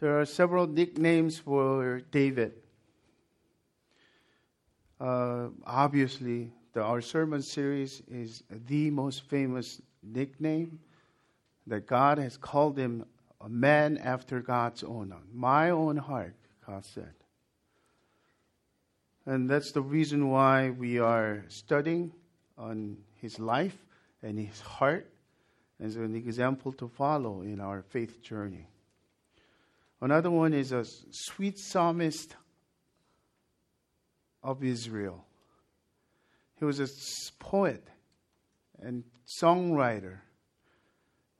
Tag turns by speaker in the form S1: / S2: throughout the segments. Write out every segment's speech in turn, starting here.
S1: There are several nicknames for David. Uh, obviously, the, our sermon series is the most famous nickname that God has called him a man after God's own, my own heart, God said. And that's the reason why we are studying on his life and his heart as an example to follow in our faith journey. Another one is a sweet psalmist of Israel. He was a poet and songwriter.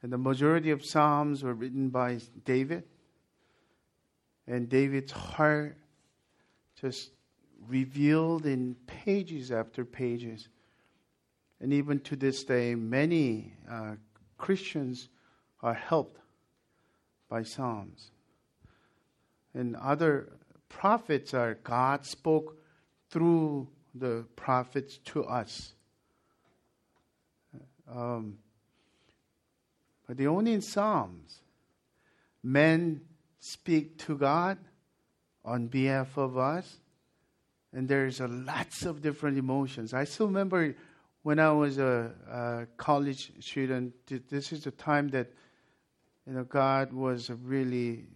S1: And the majority of psalms were written by David. And David's heart just revealed in pages after pages. And even to this day, many uh, Christians are helped by Psalms. And other prophets are God spoke through the prophets to us. Um, but the only in Psalms, men speak to God on behalf of us, and there's a lots of different emotions. I still remember when I was a, a college student. This is the time that you know God was really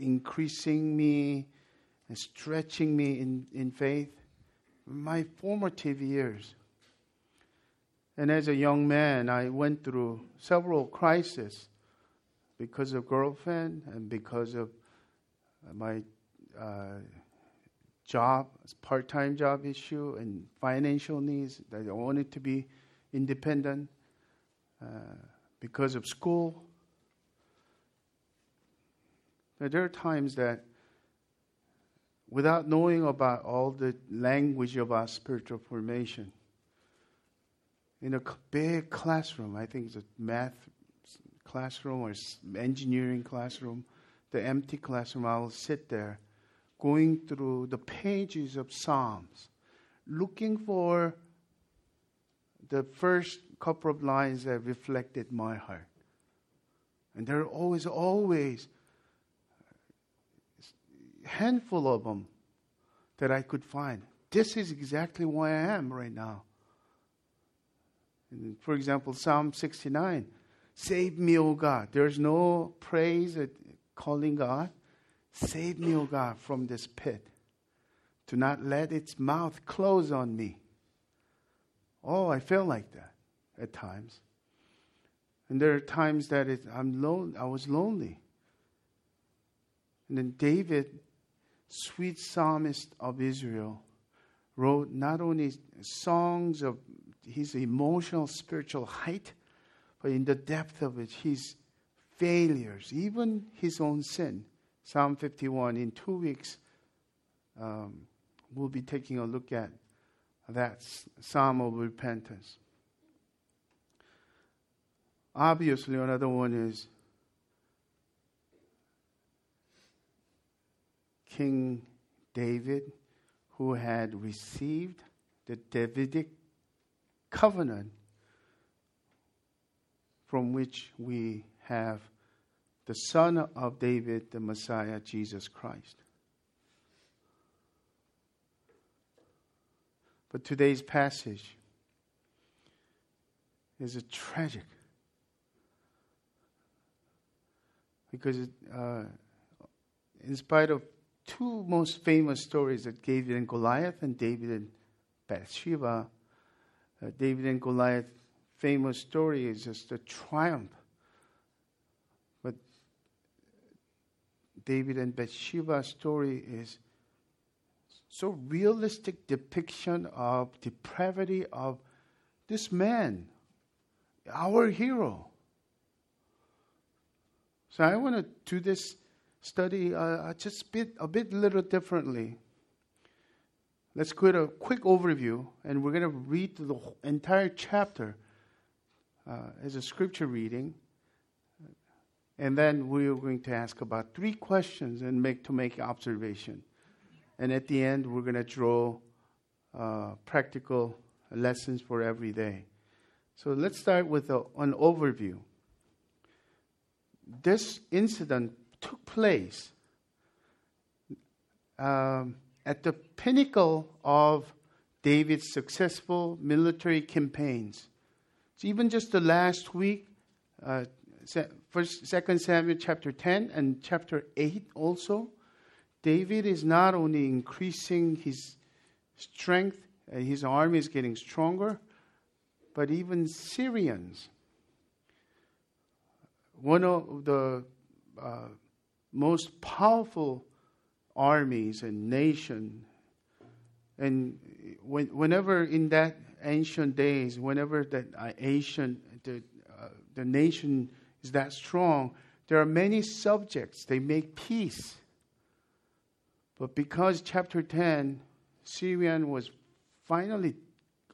S1: increasing me and stretching me in, in faith. My formative years. And as a young man, I went through several crises because of girlfriend and because of my uh, job, part-time job issue, and financial needs. I wanted to be independent uh, because of school. There are times that, without knowing about all the language of our spiritual formation, in a big classroom, I think it's a math classroom or engineering classroom, the empty classroom, I'll sit there going through the pages of Psalms, looking for the first couple of lines that reflected my heart. And there are always, always handful of them that I could find. This is exactly where I am right now. And for example, Psalm 69 Save me, O God. There's no praise at calling God. Save me, O God, from this pit. Do not let its mouth close on me. Oh, I feel like that at times. And there are times that it, I'm lone, I was lonely. And then David, sweet psalmist of Israel, wrote not only songs of his emotional, spiritual height, but in the depth of it, his failures, even his own sin. Psalm 51. In two weeks, um, we'll be taking a look at that psalm of repentance. Obviously, another one is King David, who had received the Davidic covenant from which we have the Son of David, the Messiah, Jesus Christ. But today's passage is a tragic because it, uh, in spite of two most famous stories that David and Goliath and David and Bathsheba, uh, David and Goliath famous story is just a triumph But David and Bathsheba story is so realistic depiction of depravity of this man, our hero. So I want to do this study uh, just a bit, a bit little differently. Let's get a quick overview, and we're going to read the entire chapter uh, as a scripture reading. And then we are going to ask about three questions and make to make observation. And at the end, we're going to draw uh, practical lessons for every day. So let's start with a, an overview. This incident took place um, at the pinnacle of David's successful military campaigns. So even just the last week, uh, First, Second Samuel chapter 10 and chapter 8 also, David is not only increasing his strength, uh, his army is getting stronger, but even Syrians. One of the uh, most powerful armies and nation, and when, whenever in that ancient days, whenever that uh, ancient the, uh, the nation is that strong, there are many subjects. They make peace. But because chapter 10, Syrian was finally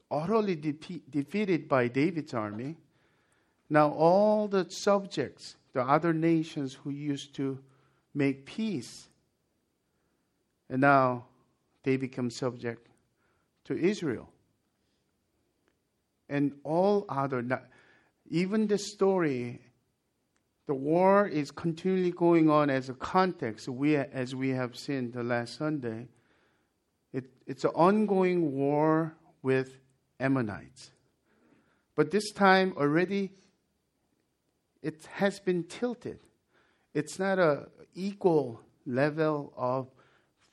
S1: utterly de- defeated by David's army, now all the subjects, the other nations who used to make peace, and now they become subject to Israel. And all other, even the story the war is continually going on as a context. We, as we have seen the last Sunday, it, it's an ongoing war with Ammonites. But this time already, it has been tilted. It's not a equal level of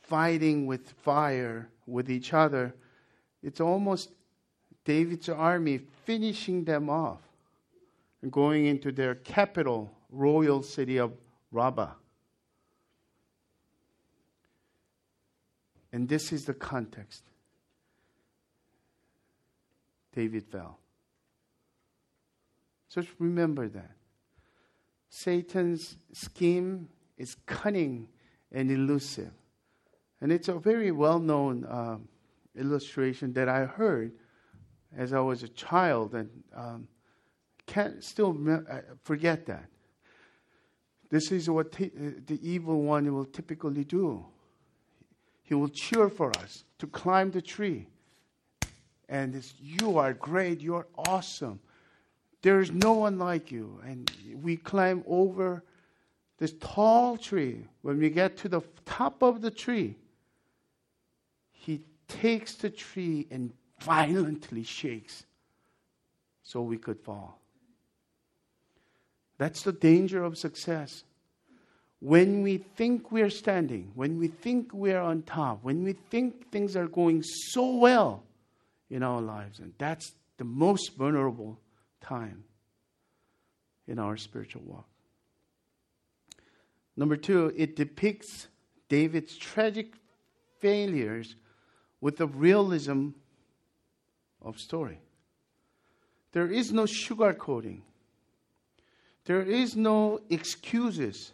S1: fighting with fire with each other. It's almost David's army finishing them off and going into their capital royal city of Rabbah. And this is the context. David fell. Just remember that. Satan's scheme is cunning and elusive. And it's a very well known uh, illustration that I heard as I was a child and um, can't still uh, forget that. This is what t- uh, the evil one will typically do. He will cheer for us to climb the tree. And it's, you are great, you're awesome. There is no one like you. And we climb over this tall tree. When we get to the top of the tree, he takes the tree and violently shakes so we could fall. That's the danger of success. When we think we're standing, when we think we're on top, when we think things are going so well in our lives, and that's the most vulnerable time in our spiritual walk. Number two, it depicts David's tragic failures with the realism of story. There is no sugarcoating. There is no excuses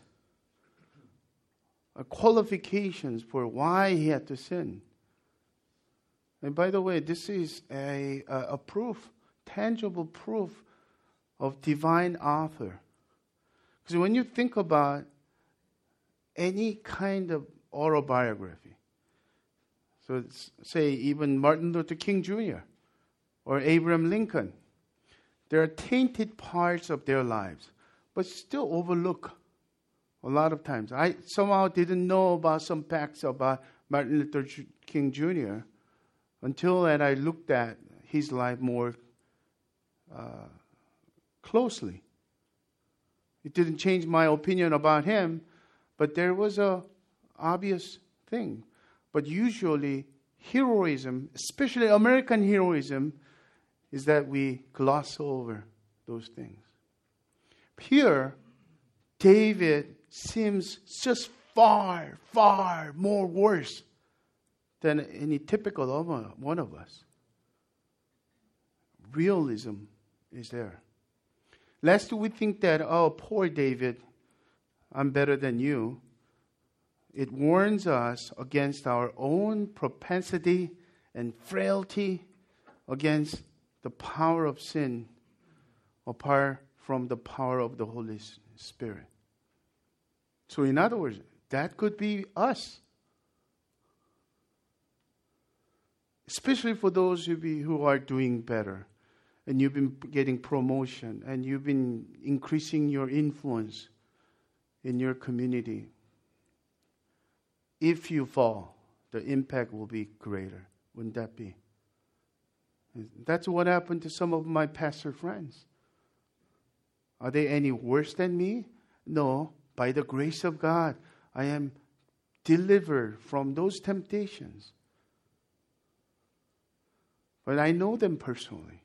S1: or qualifications for why he had to sin. And by the way, this is a, a, a proof, tangible proof of divine author. Because when you think about any kind of autobiography, so say even Martin Luther King Jr. or Abraham Lincoln, there are tainted parts of their lives but still overlook a lot of times. I somehow didn't know about some facts about Martin Luther King Jr. until and I looked at his life more uh, closely. It didn't change my opinion about him, but there was a obvious thing. But usually, heroism, especially American heroism, is that we gloss over those things. Here, David seems just far, far more worse than any typical of one of us. Realism is there. Lest we think that, oh, poor David, I'm better than you. It warns us against our own propensity and frailty, against the power of sin apart from the power of the Holy Spirit. So, in other words, that could be us. Especially for those of you who are doing better and you've been getting promotion and you've been increasing your influence in your community, if you fall, the impact will be greater. Wouldn't that be? That's what happened to some of my pastor friends. Are they any worse than me? No. By the grace of God, I am delivered from those temptations. But I know them personally.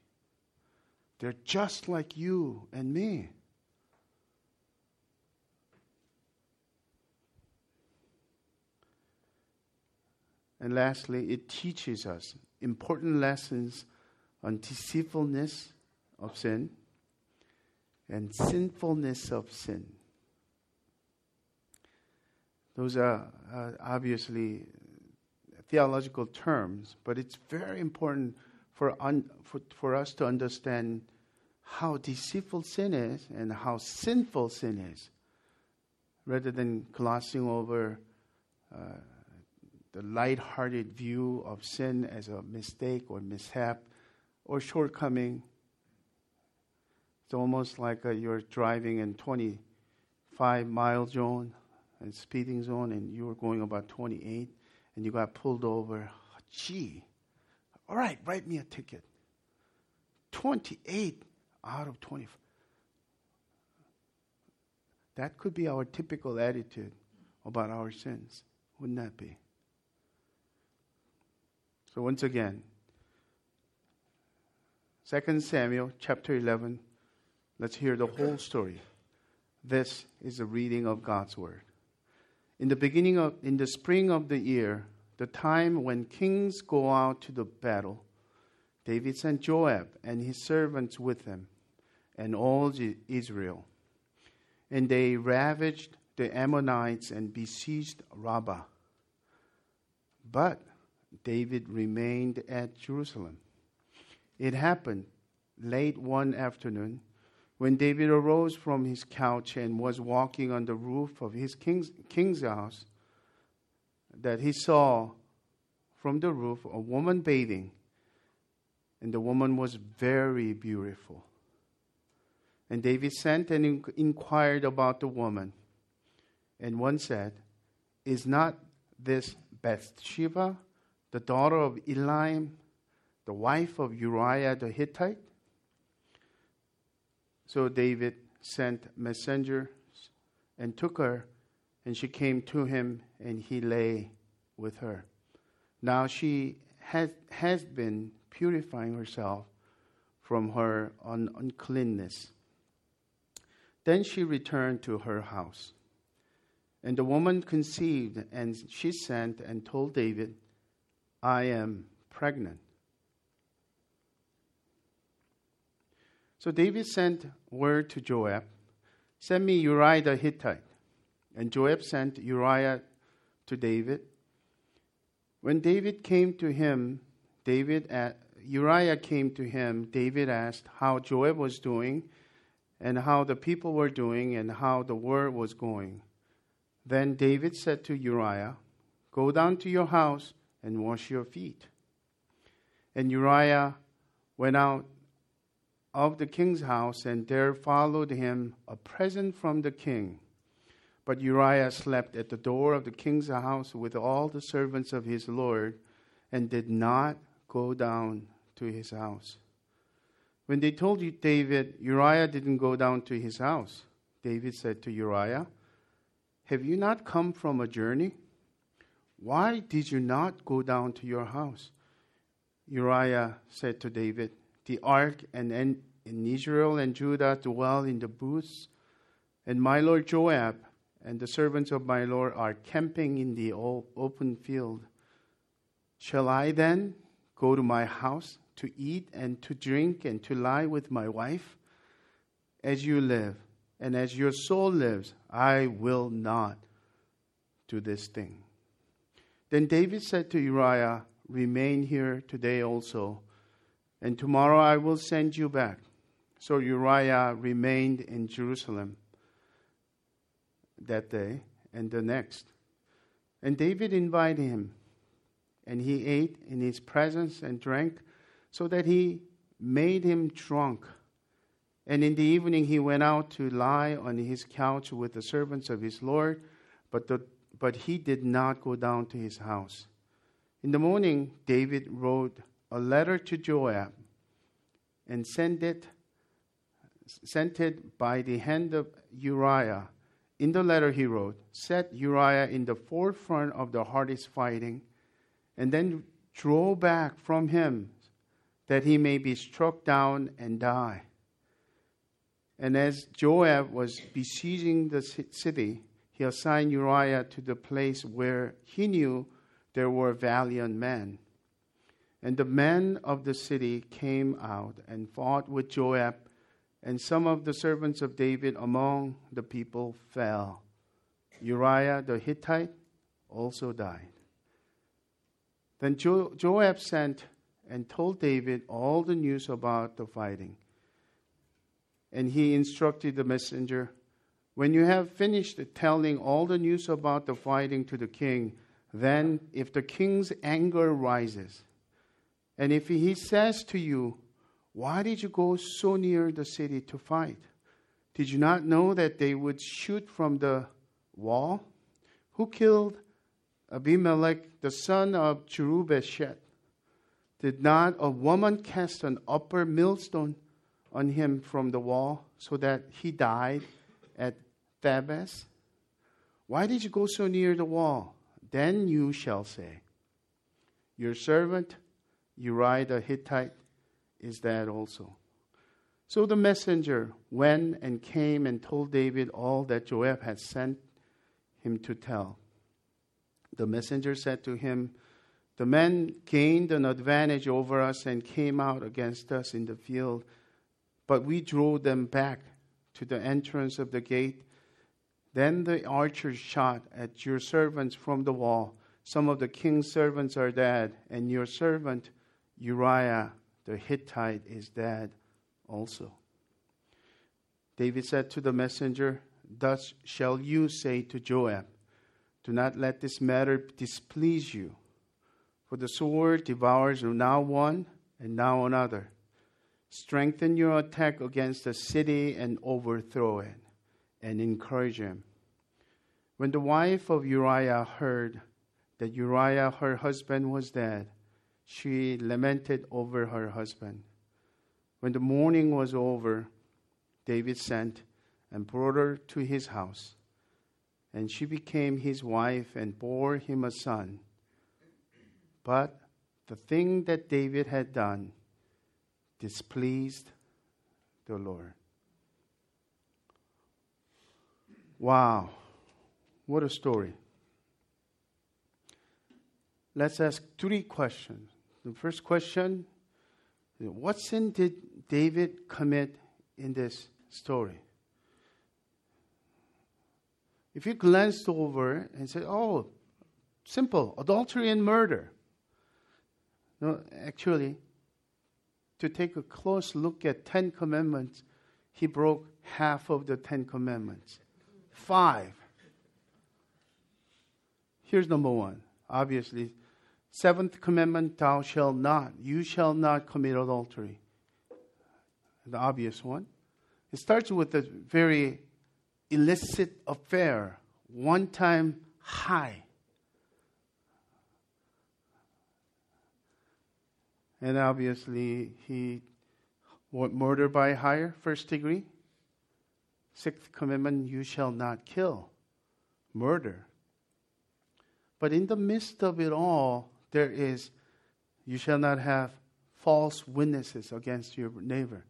S1: They're just like you and me. And lastly, it teaches us important lessons on deceitfulness of sin and sinfulness of sin. Those are uh, obviously theological terms, but it's very important for, un, for, for us to understand how deceitful sin is and how sinful sin is, rather than glossing over uh, the light-hearted view of sin as a mistake or mishap or shortcoming. It's almost like uh, you're driving in 25 mile zone and speeding zone, and you were going about 28, and you got pulled over. Gee, all right, write me a ticket. 28 out of 25. That could be our typical attitude about our sins, wouldn't that be? So once again, 2 Samuel chapter 11, let's hear the whole story. This is a reading of God's word. In the beginning of in the spring of the year, the time when kings go out to the battle, David sent Joab and his servants with him and all Israel. And they ravaged the Ammonites and besieged Rabbah. But David remained at Jerusalem. It happened late one afternoon when David arose from his couch and was walking on the roof of his king's, king's house that he saw from the roof a woman bathing, and the woman was very beautiful. And David sent and inquired about the woman. And one said, Is not this Bathsheba, the daughter of Eliam, the wife of Uriah the Hittite? So David sent messengers and took her, and she came to him, and he lay with her. Now she has, has been purifying herself from her un- uncleanness. Then she returned to her house. And the woman conceived, and she sent and told David, I am pregnant. So David sent word to Joab, Send me Uriah the Hittite. And Joab sent Uriah to David. When David came to him, David at, Uriah came to him, David asked how Joab was doing and how the people were doing and how the war was going. Then David said to Uriah, Go down to your house and wash your feet. And Uriah went out of the king's house, and there followed him a present from the king. But Uriah slept at the door of the king's house with all the servants of his lord, and did not go down to his house. When they told David, Uriah didn't go down to his house, David said to Uriah, Have you not come from a journey? Why did you not go down to your house? Uriah said to David, The ark and in Israel and Judah dwell in the booths, and my lord Joab and the servants of my lord are camping in the open field. Shall I then go to my house to eat and to drink and to lie with my wife? As you live, and as your soul lives, I will not do this thing. Then David said to Uriah, Remain here today also, and tomorrow I will send you back. So Uriah remained in Jerusalem that day and the next. And David invited him, and he ate in his presence and drank, so that he made him drunk. And in the evening he went out to lie on his couch with the servants of his Lord, but, the, but he did not go down to his house. In the morning, David wrote a letter to Joab and sent it, sent it by the hand of Uriah. In the letter he wrote, Set Uriah in the forefront of the hardest fighting, and then draw back from him that he may be struck down and die. And as Joab was besieging the city, he assigned Uriah to the place where he knew there were valiant men. And the men of the city came out and fought with Joab, and some of the servants of David among the people fell. Uriah the Hittite also died. Then jo- Joab sent and told David all the news about the fighting. And he instructed the messenger When you have finished telling all the news about the fighting to the king, then if the king's anger rises, and if he says to you, Why did you go so near the city to fight? Did you not know that they would shoot from the wall? Who killed Abimelech, the son of Jerubbaal? Did not a woman cast an upper millstone on him from the wall so that he died at Thebez? Why did you go so near the wall? Then you shall say, Your servant Uriah the Hittite is that also. So the messenger went and came and told David all that Joab had sent him to tell. The messenger said to him, The men gained an advantage over us and came out against us in the field but we drove them back to the entrance of the gate. Then the archers shot at your servants from the wall. Some of the king's servants are dead, and your servant Uriah the Hittite is dead also. David said to the messenger, Thus shall you say to Joab, Do not let this matter displease you, for the sword devours now one and now another Strengthen your attack against the city and overthrow it, and encourage him. When the wife of Uriah heard that Uriah, her husband, was dead, she lamented over her husband. When the mourning was over, David sent and brought her to his house, and she became his wife and bore him a son. But the thing that David had done, displeased the Lord. Wow, what a story. Let's ask three questions. The first question What sin did David commit in this story? If you glanced over and said, oh, simple, adultery and murder. No, actually, to take a close look at Ten Commandments, he broke half of the Ten Commandments. Five. Here's number one. Obviously, seventh commandment, thou shalt not. You shall not commit adultery. The obvious one. It starts with a very illicit affair, one time high. And obviously, he what murder by hire, first degree. Sixth commandment, you shall not kill. Murder. But in the midst of it all, there is, you shall not have false witnesses against your neighbor.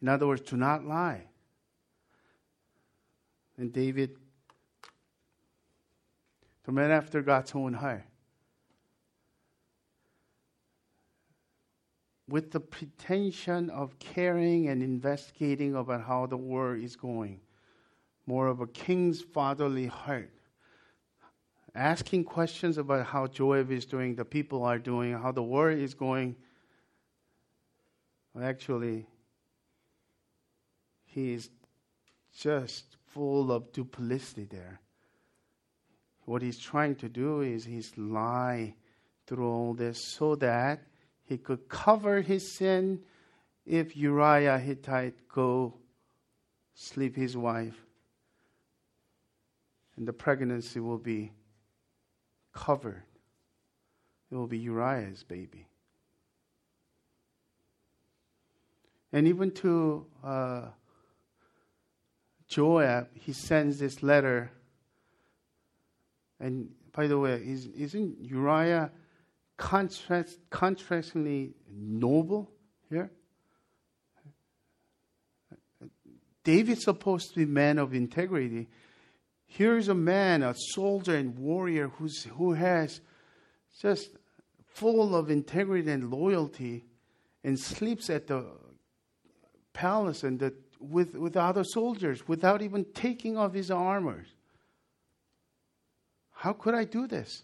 S1: In other words, do not lie. And David, the man after God's own heart, with the pretension of caring and investigating about how the war is going. More of a king's fatherly heart. Asking questions about how Joab is doing, the people are doing, how the war is going. Well, actually, he is just full of duplicity there. What he's trying to do is he's lie through all this so that he could cover his sin if Uriah Hittite go sleep his wife and the pregnancy will be covered. It will be Uriah's baby. And even to uh, Joab, he sends this letter. And by the way, is, isn't Uriah contrast, contrastingly noble here? David's supposed to be a man of integrity. Here's a man, a soldier and warrior who's, who has just full of integrity and loyalty and sleeps at the palace and the, with, with other soldiers without even taking off his armor. How could I do this?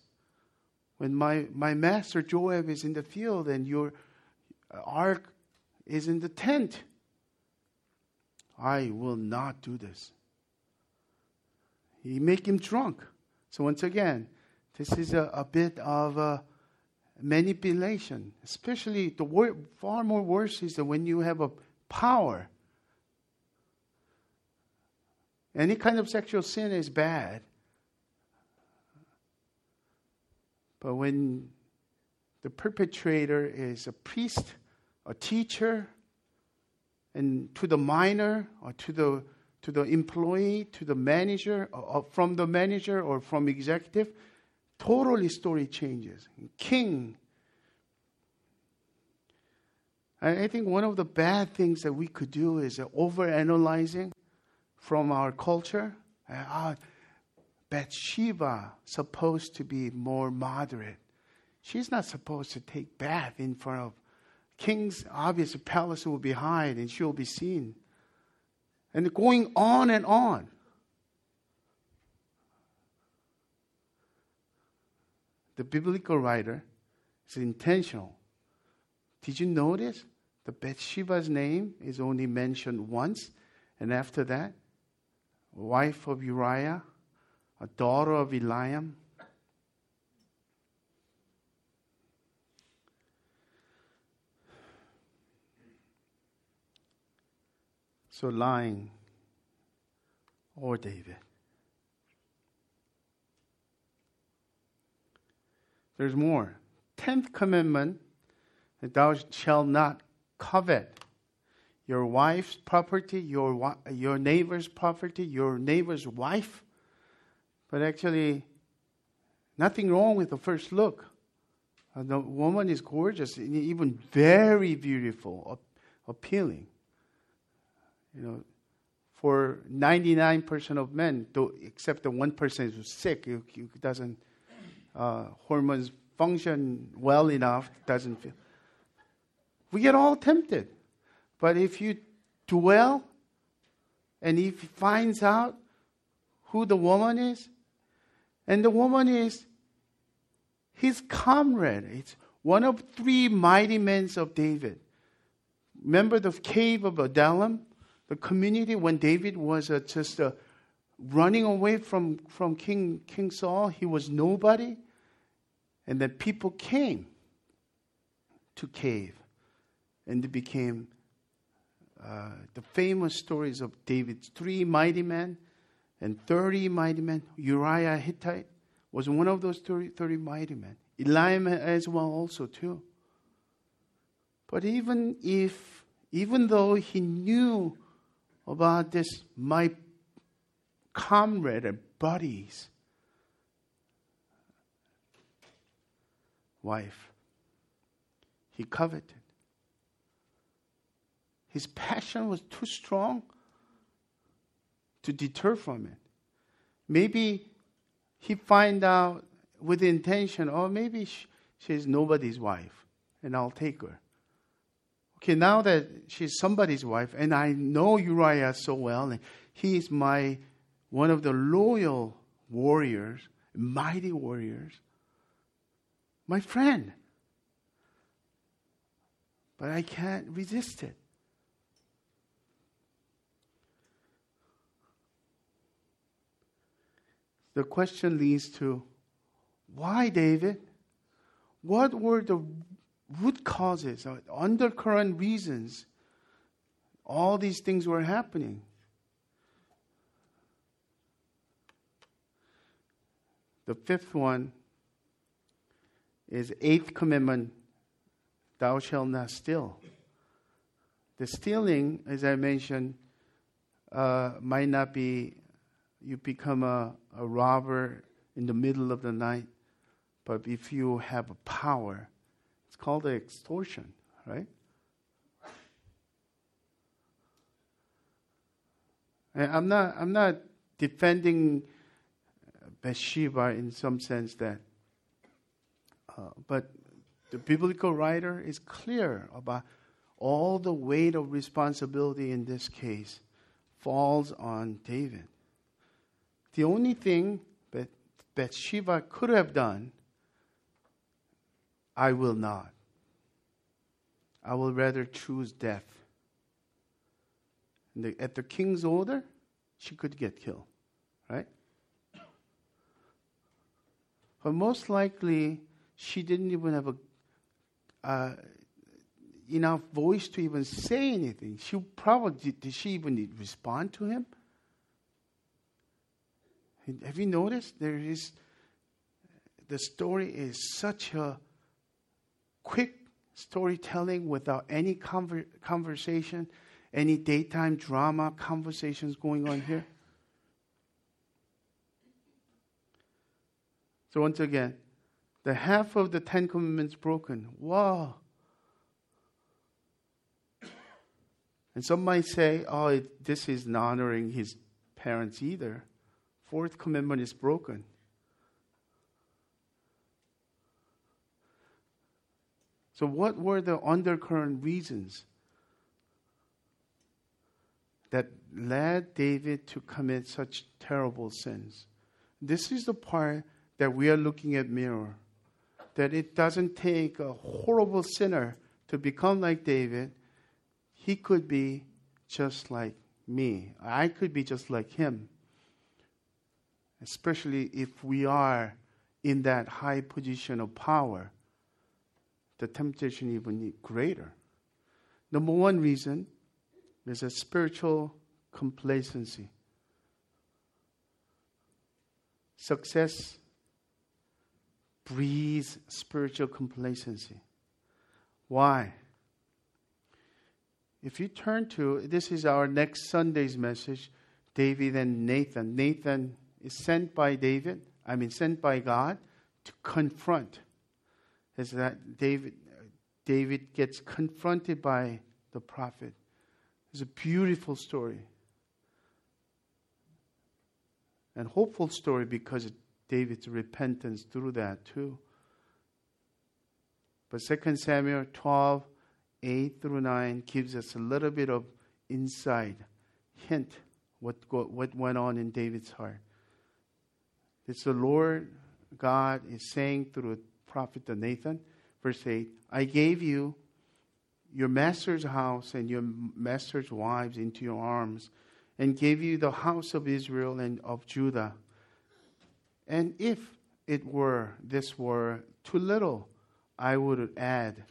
S1: When my, my master Joab is in the field and your ark is in the tent. I will not do this. He make him drunk. So once again, this is a, a bit of a manipulation. Especially the wor- far more worse is that when you have a power. Any kind of sexual sin is bad. But when the perpetrator is a priest, a teacher, and to the minor or to the to the employee, to the manager, or from the manager or from executive, totally story changes. King. I think one of the bad things that we could do is over analyzing from our culture. Uh, ah, Bathsheba supposed to be more moderate. She's not supposed to take bath in front of king's obvious palace will be hide and she'll be seen. And going on and on. The biblical writer is intentional. Did you notice the Bathsheba's name is only mentioned once, and after that, wife of Uriah, a daughter of Eliam, So lying or David. There's more. Tenth commandment thou shalt not covet your wife's property, your, your neighbor's property, your neighbor's wife. But actually, nothing wrong with the first look. The woman is gorgeous, even very beautiful, appealing you know, for 99% of men, though, except the 1% who's sick, who, doesn't, uh, hormones function well enough, doesn't feel. We get all tempted. But if you dwell and if he finds out who the woman is, and the woman is his comrade, it's one of three mighty men of David. Remember the cave of Adullam? The community when David was uh, just uh, running away from, from King, King Saul, he was nobody. And then people came to cave. And they became uh, the famous stories of David's three mighty men and 30 mighty men. Uriah Hittite was one of those 30, 30 mighty men. Eliam as well also too. But even if, even though he knew about this, my comrade and buddy's wife. He coveted. His passion was too strong to deter from it. Maybe he find out with intention, or maybe she's nobody's wife, and I'll take her. Okay, now that she's somebody's wife, and I know Uriah so well, and he's my one of the loyal warriors, mighty warriors, my friend. But I can't resist it. The question leads to why, David? What were the root causes, or undercurrent reasons all these things were happening. The fifth one is eighth commandment, thou shalt not steal. The stealing, as I mentioned, uh, might not be you become a, a robber in the middle of the night, but if you have a power, it's called extortion, right? I'm not, I'm not defending Bathsheba in some sense that, uh, but the biblical writer is clear about all the weight of responsibility in this case falls on David. The only thing that Bathsheba could have done, I will not. I will rather choose death. The, at the king's order, she could get killed, right? But most likely, she didn't even have a uh, enough voice to even say anything. She probably did she even respond to him? Have you noticed there is the story is such a quick storytelling without any conver- conversation, any daytime drama conversations going on here? So once again, the half of the Ten Commandments broken. Wow. And some might say, oh, it, this is not honoring his parents either. Fourth commandment is broken. So, what were the undercurrent reasons that led David to commit such terrible sins? This is the part that we are looking at mirror. That it doesn't take a horrible sinner to become like David he could be just like me. I could be just like him. Especially if we are in that high position of power, the temptation even greater. Number one reason is a spiritual complacency. Success breeds spiritual complacency. Why? If you turn to, this is our next Sunday's message, David and Nathan. Nathan is sent by David, I mean, sent by God to confront. Is that David, David gets confronted by the prophet. It's a beautiful story. And hopeful story because of David's repentance through that too. But 2 Samuel 12, 8 through 9 gives us a little bit of insight, hint what, what went on in David's heart. It's the Lord God is saying through prophet Nathan, verse 8, I gave you your master's house and your master's wives into your arms, and gave you the house of Israel and of Judah. And if it were this were too little, I would add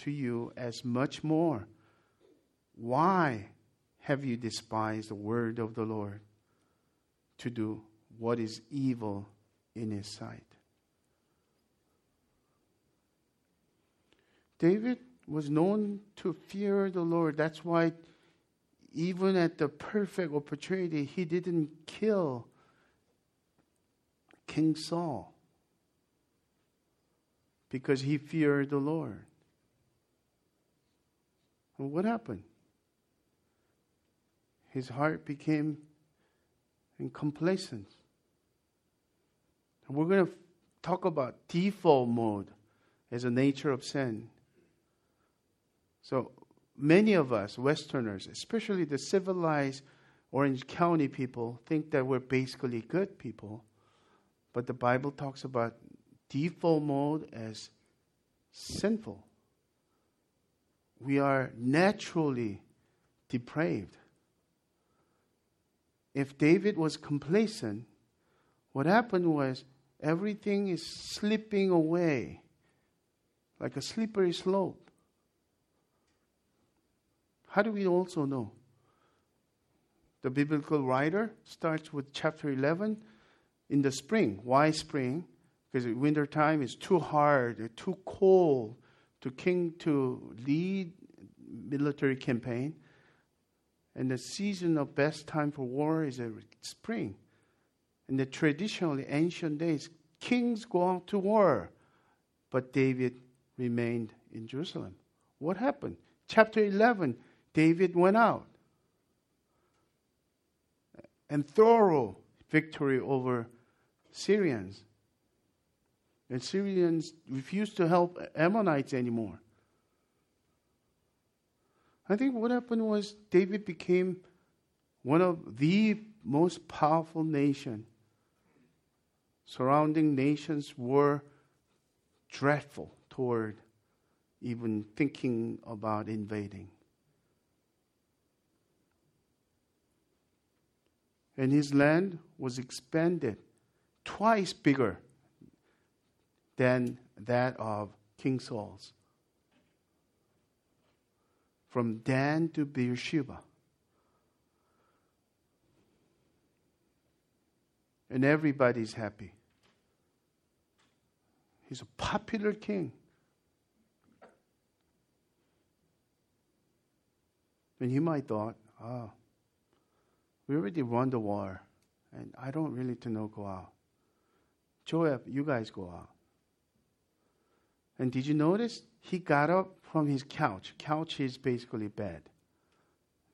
S1: to you as much more. Why have you despised the word of the Lord to do what is evil in his sight? David was known to fear the Lord. That's why, even at the perfect opportunity, he didn't kill King Saul because he feared the Lord. What happened? His heart became complacent. And we're going to talk about default mode as a nature of sin. So many of us, Westerners, especially the civilized Orange County people, think that we're basically good people. But the Bible talks about default mode as sinful we are naturally depraved. If David was complacent, what happened was everything is slipping away like a slippery slope. How do we also know? the biblical writer, starts with chapter 11 in the spring. Why spring? Because winter time is too hard, too cold to king to lead military campaign. And the season of best time for war is spring. In the traditionally ancient days, kings go out to war, but David remained in Jerusalem. What happened? Chapter 11, David went out. And thorough victory over Syrians. And Syrians refused to help Ammonites anymore. I think what happened was David became one of the most powerful nation. Surrounding nations were dreadful toward even thinking about invading. And his land was expanded twice bigger than that of King Saul's from Dan to Beersheba. And everybody's happy. He's a popular king. And you might thought, ah, oh, we already won the war, and I don't really to know go out. Joab, you guys go out. And did you notice? He got up from his couch. Couch is basically bed,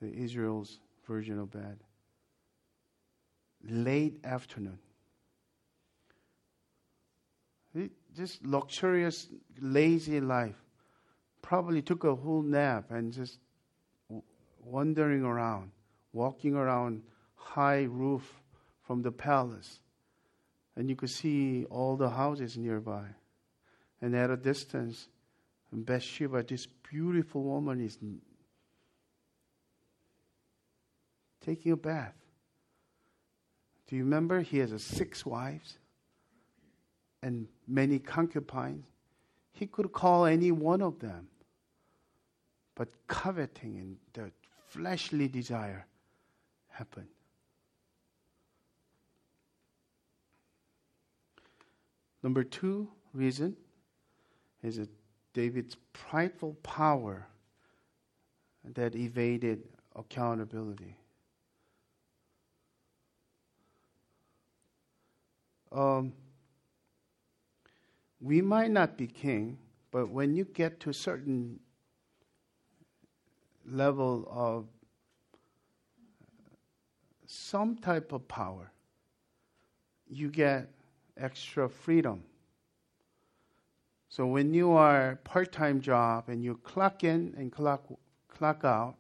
S1: the Israel's version of bed. Late afternoon. Just luxurious, lazy life. Probably took a whole nap and just wandering around, walking around high roof from the palace. And you could see all the houses nearby. And at a distance, Bathsheba, this beautiful woman, is taking a bath. Do you remember? He has six wives and many concubines. He could call any one of them. But coveting and the fleshly desire happened. Number two reason is that David's prideful power that evaded accountability. Um, we might not be king, but when you get to a certain level of some type of power, you get extra freedom. So when you are part-time job and you clock in and clock clock out,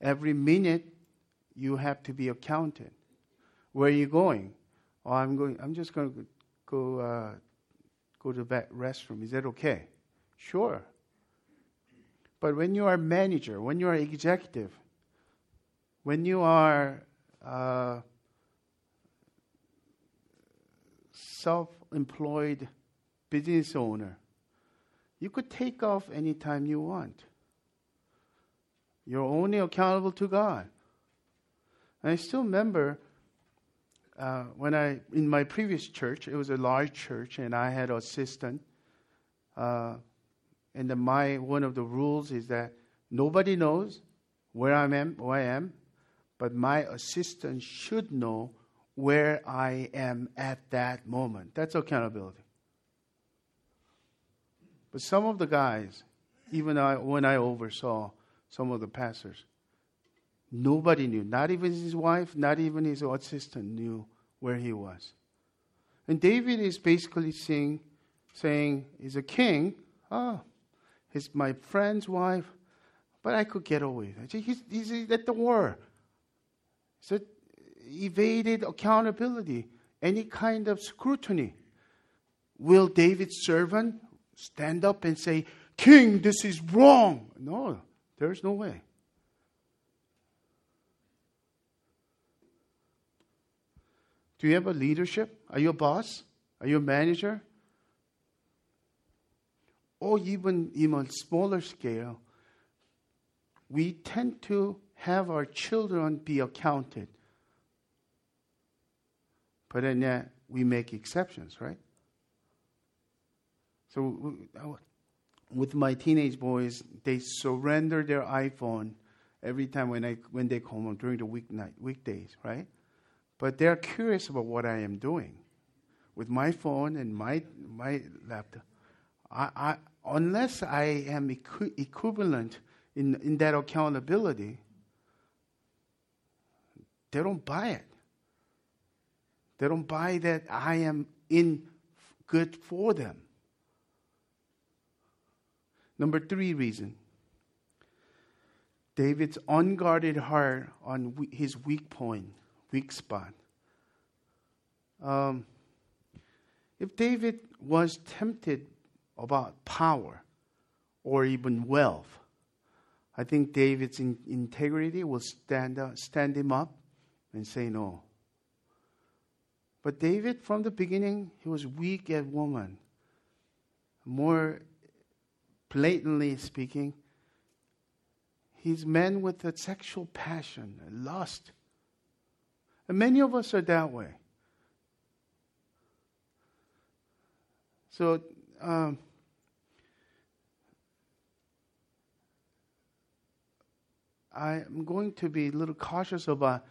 S1: every minute you have to be accounted. Where are you going? Oh, I'm going. I'm just going to go uh, go to the restroom. Is that okay? Sure. But when you are manager, when you are executive, when you are uh, self-employed business owner, you could take off anytime you want. You're only accountable to God. And I still remember uh, when I, in my previous church, it was a large church, and I had an assistant. Uh, and the, my one of the rules is that nobody knows where I am, where I am, but my assistant should know where I am at that moment. That's accountability. But some of the guys, even I, when I oversaw some of the pastors, nobody knew. Not even his wife, not even his assistant knew where he was. And David is basically saying, saying he's a king. Oh, he's my friend's wife, but I could get away. He's, he's at the war. So evaded accountability, any kind of scrutiny. Will David's servant stand up and say, King, this is wrong. No, there's no way. Do you have a leadership? Are you a boss? Are you a manager? Or even in a smaller scale, we tend to have our children be accounted. But then yet we make exceptions, right? So with my teenage boys, they surrender their iPhone every time when I when they come home during the weeknight weekdays, right? But they're curious about what I am doing with my phone and my my laptop. I, I unless I am equi- equivalent in in that accountability, they don't buy it. They don't buy that I am in good for them. Number three reason David's unguarded heart on his weak point, weak spot. Um, if David was tempted about power or even wealth, I think David's in, integrity will stand, up, stand him up and say no. But David, from the beginning, he was weak at woman. More blatantly speaking, he's men with a sexual passion and lust. And many of us are that way. So, um, I'm going to be a little cautious about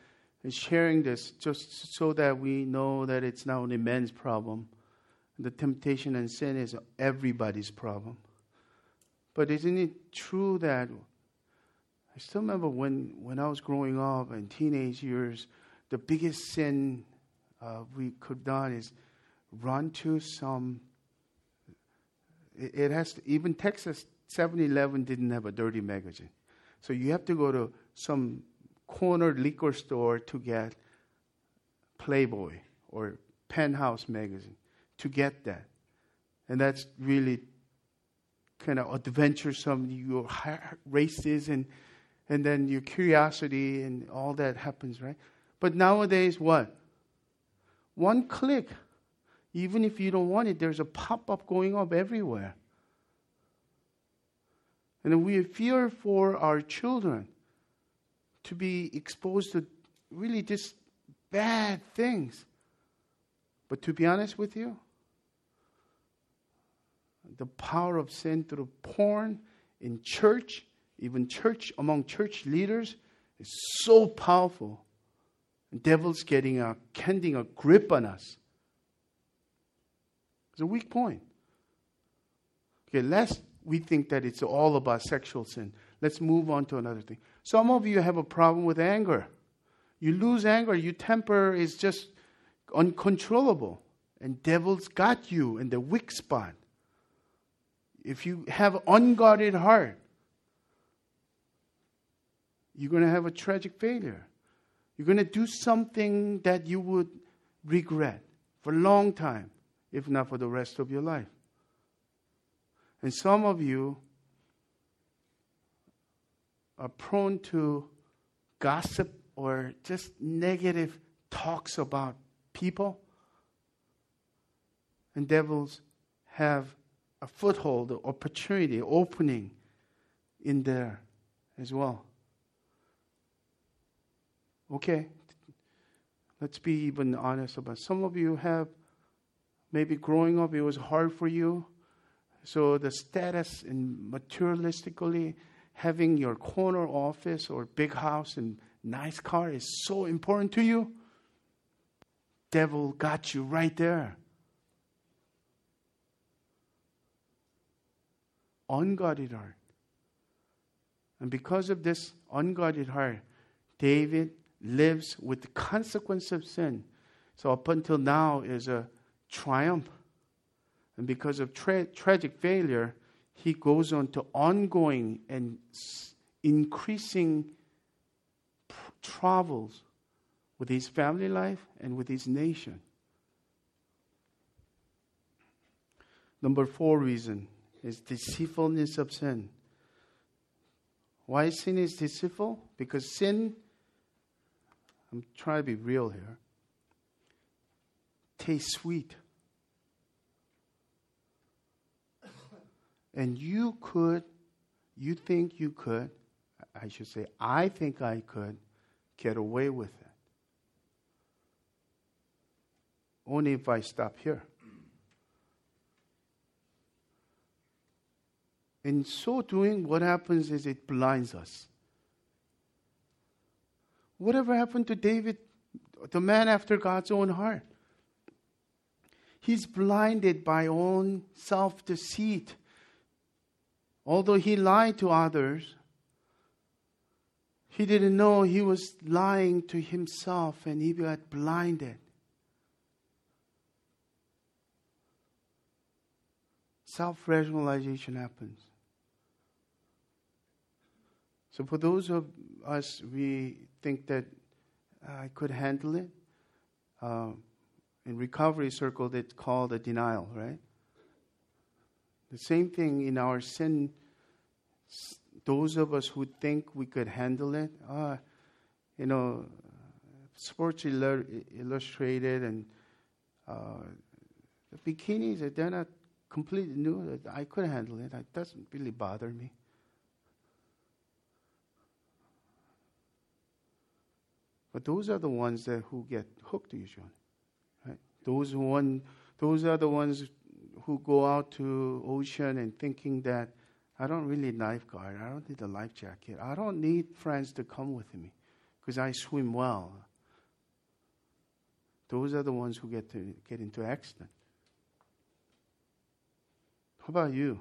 S1: sharing this just so that we know that it's not only men's problem. The temptation and sin is everybody's problem. But isn't it true that I still remember when, when I was growing up in teenage years, the biggest sin uh, we could done is run to some. It, it has to, even Texas 7-Eleven didn't have a dirty magazine, so you have to go to some corner liquor store to get Playboy or Penthouse magazine to get that, and that's really kind of adventuresome, your races and and then your curiosity and all that happens, right? But nowadays, what? One click, even if you don't want it, there's a pop up going up everywhere. And we fear for our children to be exposed to really just bad things. But to be honest with you, the power of sin through porn in church, even church among church leaders, is so powerful. The devil's getting a getting a grip on us. It's a weak point. Okay, lest we think that it's all about sexual sin. Let's move on to another thing. Some of you have a problem with anger. You lose anger, your temper is just uncontrollable. And devil's got you in the weak spot if you have unguarded heart, you're going to have a tragic failure. You're going to do something that you would regret for a long time, if not for the rest of your life. And some of you are prone to gossip or just negative talks about people. And devils have a foothold, opportunity, opening in there as well. Okay, let's be even honest about. It. Some of you have maybe growing up it was hard for you, so the status and materialistically having your corner office or big house and nice car is so important to you. Devil got you right there. unguarded heart. And because of this unguarded heart, David lives with the consequence of sin. So up until now is a triumph. And because of tra- tragic failure, he goes on to ongoing and increasing troubles with his family life and with his nation. Number four reason is deceitfulness of sin. Why sin is deceitful? Because sin, I'm trying to be real here, tastes sweet. And you could, you think you could, I should say, I think I could get away with it. Only if I stop here. In so doing, what happens is it blinds us. Whatever happened to David, the man after God's own heart? He's blinded by own self deceit. Although he lied to others, he didn't know he was lying to himself and he got blinded. Self rationalization happens. So, for those of us, we think that I could handle it. Uh, in recovery circle, it's called a denial, right? The same thing in our sin. Those of us who think we could handle it, uh, you know, Sports Illustrated and uh, the bikinis, they're not completely new. I could handle it. It doesn't really bother me. But those are the ones that who get hooked usually. Right? Those one, those are the ones who go out to ocean and thinking that I don't really lifeguard. I don't need a life jacket. I don't need friends to come with me because I swim well. Those are the ones who get to get into accident. How about you?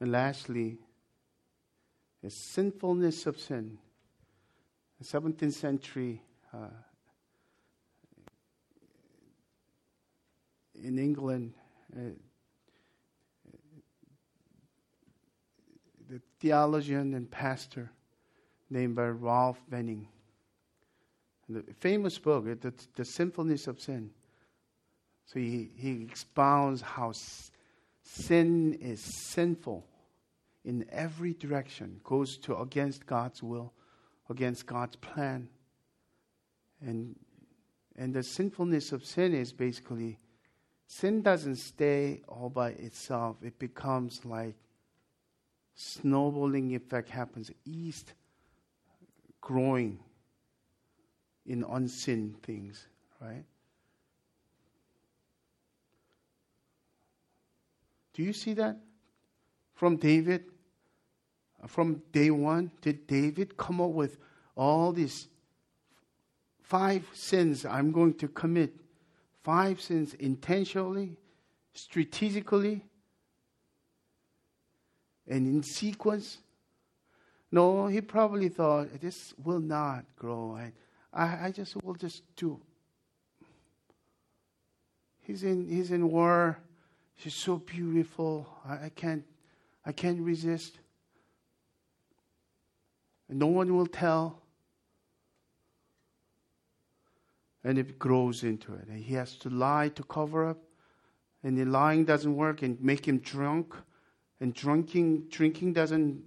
S1: And lastly, the sinfulness of sin. The 17th century uh, in England, uh, the theologian and pastor named by Ralph Venning. The famous book, the, the Sinfulness of Sin. So he, he expounds how sin is sinful in every direction, goes to against God's will, against God's plan. And, and the sinfulness of sin is basically sin doesn't stay all by itself. It becomes like snowballing effect happens east growing in unseen things, right? Do you see that? From David, from day one, did David come up with all these five sins I'm going to commit? Five sins intentionally, strategically, and in sequence? No, he probably thought, this will not grow. I, I, I just will just do. He's in, he's in war. She's so beautiful. I, I can't, I can't resist and no one will tell. And it grows into it. And he has to lie to cover up. And the lying doesn't work and make him drunk. And drinking, drinking doesn't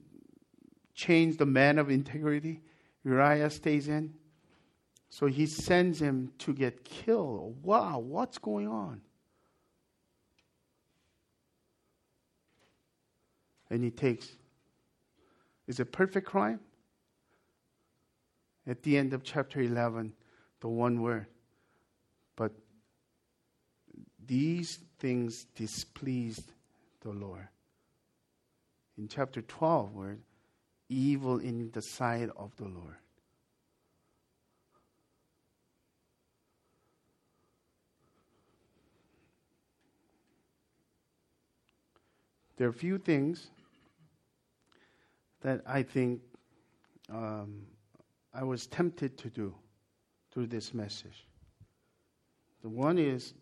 S1: change the man of integrity. Uriah stays in. So he sends him to get killed. Wow, what's going on? And he takes. Is it perfect crime? at the end of chapter 11, the one word. But these things displeased the Lord. In chapter 12, word, evil in the sight of the Lord. There are a few things that I think um, I was tempted to do through this message. The one is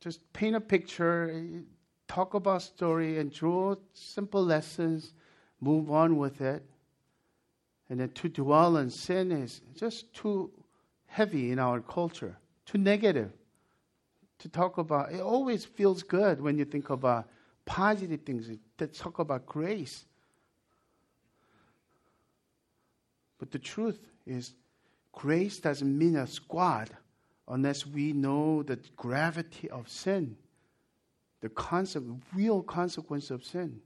S1: just paint a picture, talk about story, and draw simple lessons, move on with it. And then to dwell on sin is just too heavy in our culture, too negative to talk about. It always feels good when you think about positive things, to talk about grace. But the truth is, grace doesn't mean a squat unless we know the gravity of sin. the conse- real consequence of sin.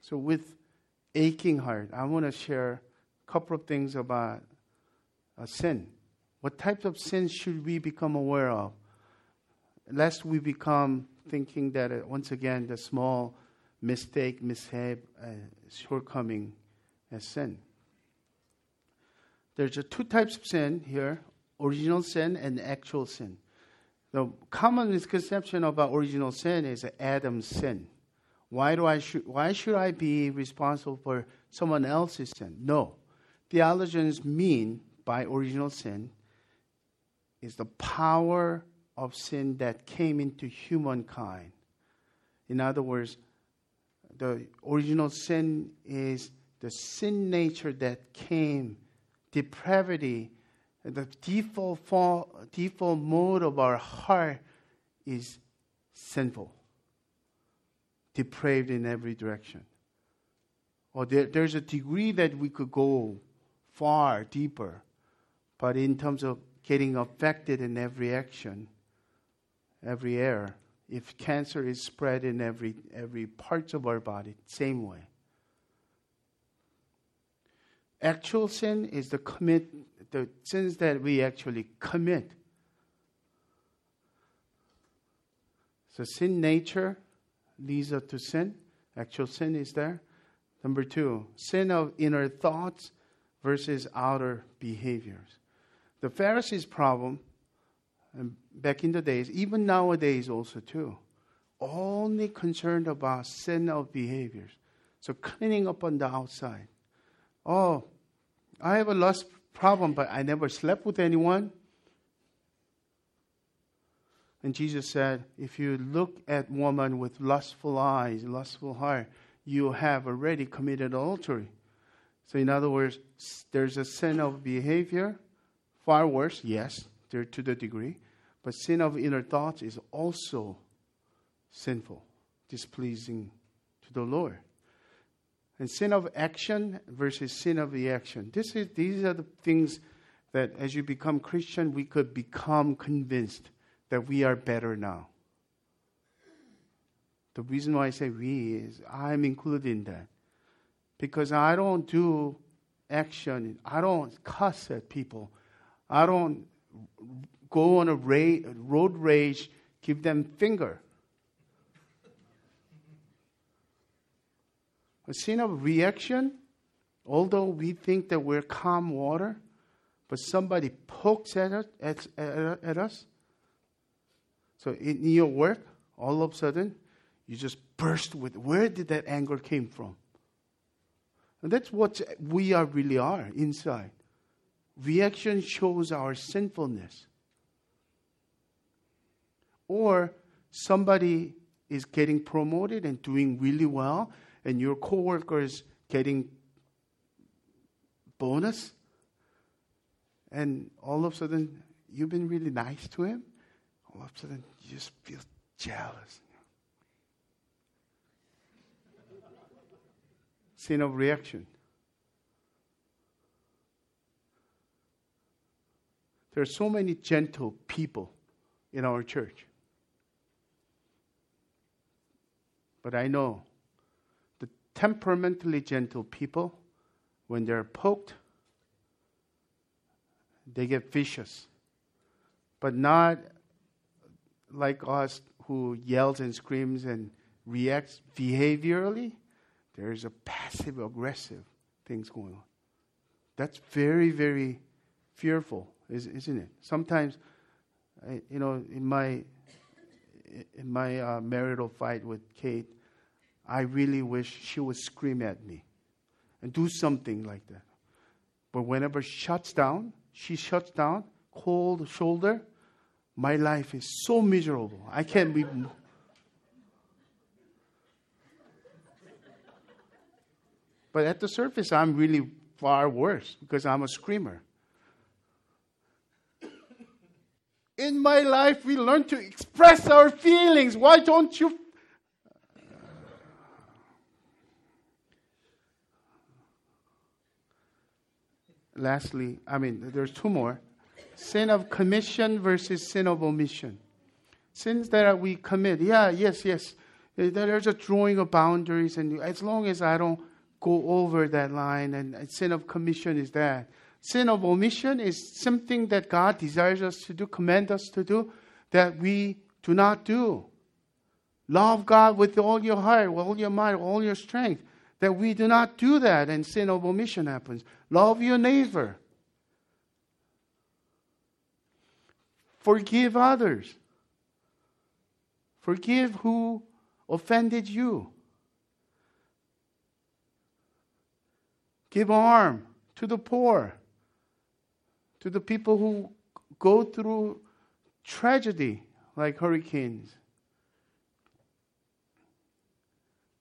S1: So, with aching heart, I want to share a couple of things about uh, sin. What types of sins should we become aware of? Lest we become thinking that, uh, once again, the small mistake, mishap, uh, shortcoming as sin. There's two types of sin here original sin and actual sin. The common misconception about original sin is Adam's sin. Why, do I sh- why should I be responsible for someone else's sin? No. Theologians mean by original sin is the power of sin that came into humankind. In other words, the original sin is the sin nature that came, depravity, the default, default mode of our heart is sinful, depraved in every direction. Or there, there's a degree that we could go far deeper, but in terms of getting affected in every action, every error, if cancer is spread in every every parts of our body, same way. Actual sin is the commit the sins that we actually commit. So sin nature leads us to sin. Actual sin is there. Number two, sin of inner thoughts versus outer behaviors. The Pharisees' problem, back in the days, even nowadays also too, only concerned about sin of behaviors. So cleaning up on the outside. Oh, I have a lust problem, but I never slept with anyone. And Jesus said, if you look at woman with lustful eyes, lustful heart, you have already committed adultery. So, in other words, there's a sin of behavior, far worse, yes, there to the degree, but sin of inner thoughts is also sinful, displeasing to the Lord. And sin of action versus sin of reaction. This is, these are the things that as you become Christian, we could become convinced that we are better now. The reason why I say we is I'm included in that. Because I don't do action, I don't cuss at people, I don't go on a ra- road rage, give them finger. A sin of reaction, although we think that we're calm water, but somebody pokes at us, at, at, at us. So in your work, all of a sudden, you just burst with where did that anger came from? And that's what we are really are inside. Reaction shows our sinfulness. Or somebody is getting promoted and doing really well, and your coworker is getting bonus, and all of a sudden you've been really nice to him, all of a sudden you just feel jealous. Sin of reaction. There are so many gentle people in our church. But I know the temperamentally gentle people, when they're poked, they get vicious. But not like us who yells and screams and reacts behaviorally. There is a passive aggressive things going on. That's very, very fearful, isn't it? Sometimes, you know, in my in my uh, marital fight with Kate, I really wish she would scream at me and do something like that. But whenever she shuts down, she shuts down, cold shoulder, my life is so miserable. I can't be. But at the surface, I'm really far worse because I'm a screamer. In my life, we learn to express our feelings. Why don't you lastly, I mean, there's two more. sin of commission versus sin of omission. Sins that we commit, yeah, yes, yes. There's a drawing of boundaries, and as long as I don't go over that line, and sin of commission is that. Sin of omission is something that God desires us to do, command us to do, that we do not do. Love God with all your heart, with all your mind, all your strength. That we do not do that, and sin of omission happens. Love your neighbor. Forgive others. Forgive who offended you. Give arm to the poor, to the people who go through tragedy like hurricanes.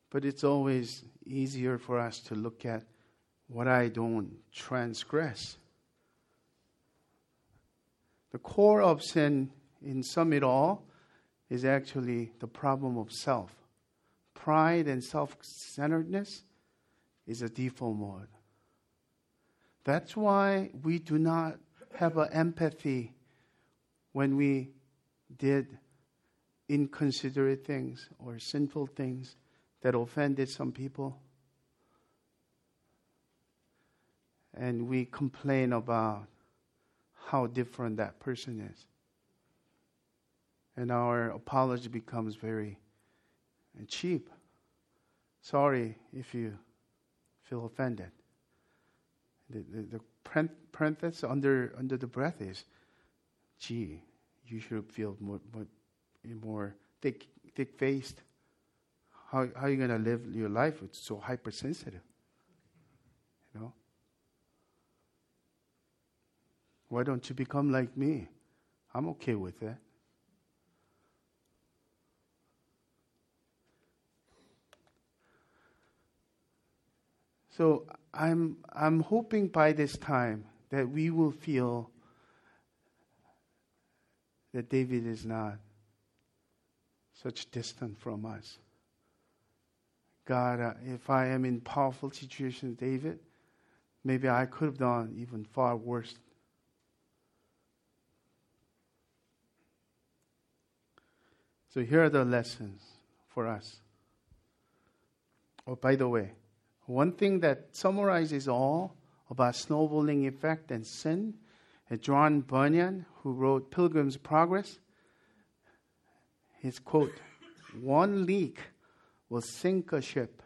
S1: But it's always easier for us to look at what I don't transgress. The core of sin in sum it all is actually the problem of self. Pride and self centeredness is a default mode. That's why we do not have an empathy when we did inconsiderate things or sinful things that offended some people. And we complain about how different that person is. And our apology becomes very cheap. Sorry if you feel offended. The, the, the parenthesis under, under the breath is, gee, you should feel more, more, more thick, thick faced. How, how are you going to live your life? It's so hypersensitive. You know? Why don't you become like me? I'm okay with that. So I'm, I'm hoping by this time that we will feel that David is not such distant from us. God, uh, if I am in powerful situations, David, maybe I could have done even far worse So here are the lessons for us. Oh, by the way, one thing that summarizes all about snowballing effect and sin John Bunyan, who wrote Pilgrim's Progress. His quote, one leak will sink a ship,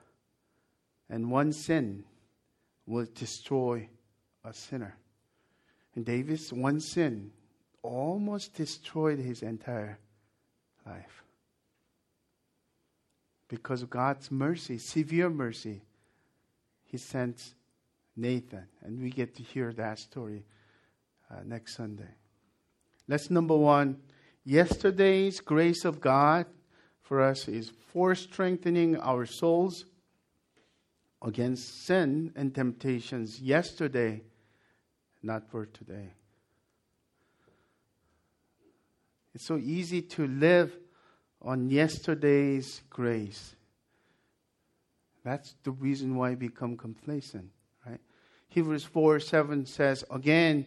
S1: and one sin will destroy a sinner. And David's one sin almost destroyed his entire life. Because of God's mercy, severe mercy, He sent Nathan. And we get to hear that story uh, next Sunday. Let's number one. Yesterday's grace of God for us is for strengthening our souls against sin and temptations yesterday, not for today. It's so easy to live on yesterday's grace. That's the reason why we become complacent, right? Hebrews 4 7 says, Again,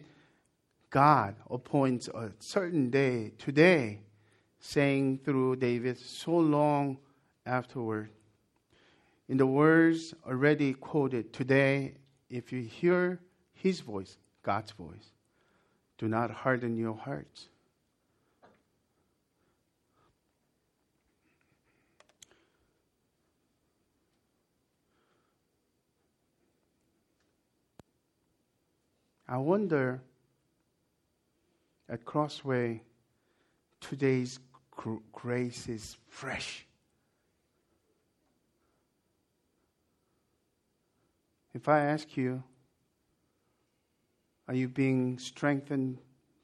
S1: God appoints a certain day, today, saying through David, so long afterward. In the words already quoted, today, if you hear his voice, God's voice, do not harden your hearts. I wonder at Crossway, today's grace is fresh. If I ask you, are you being strengthened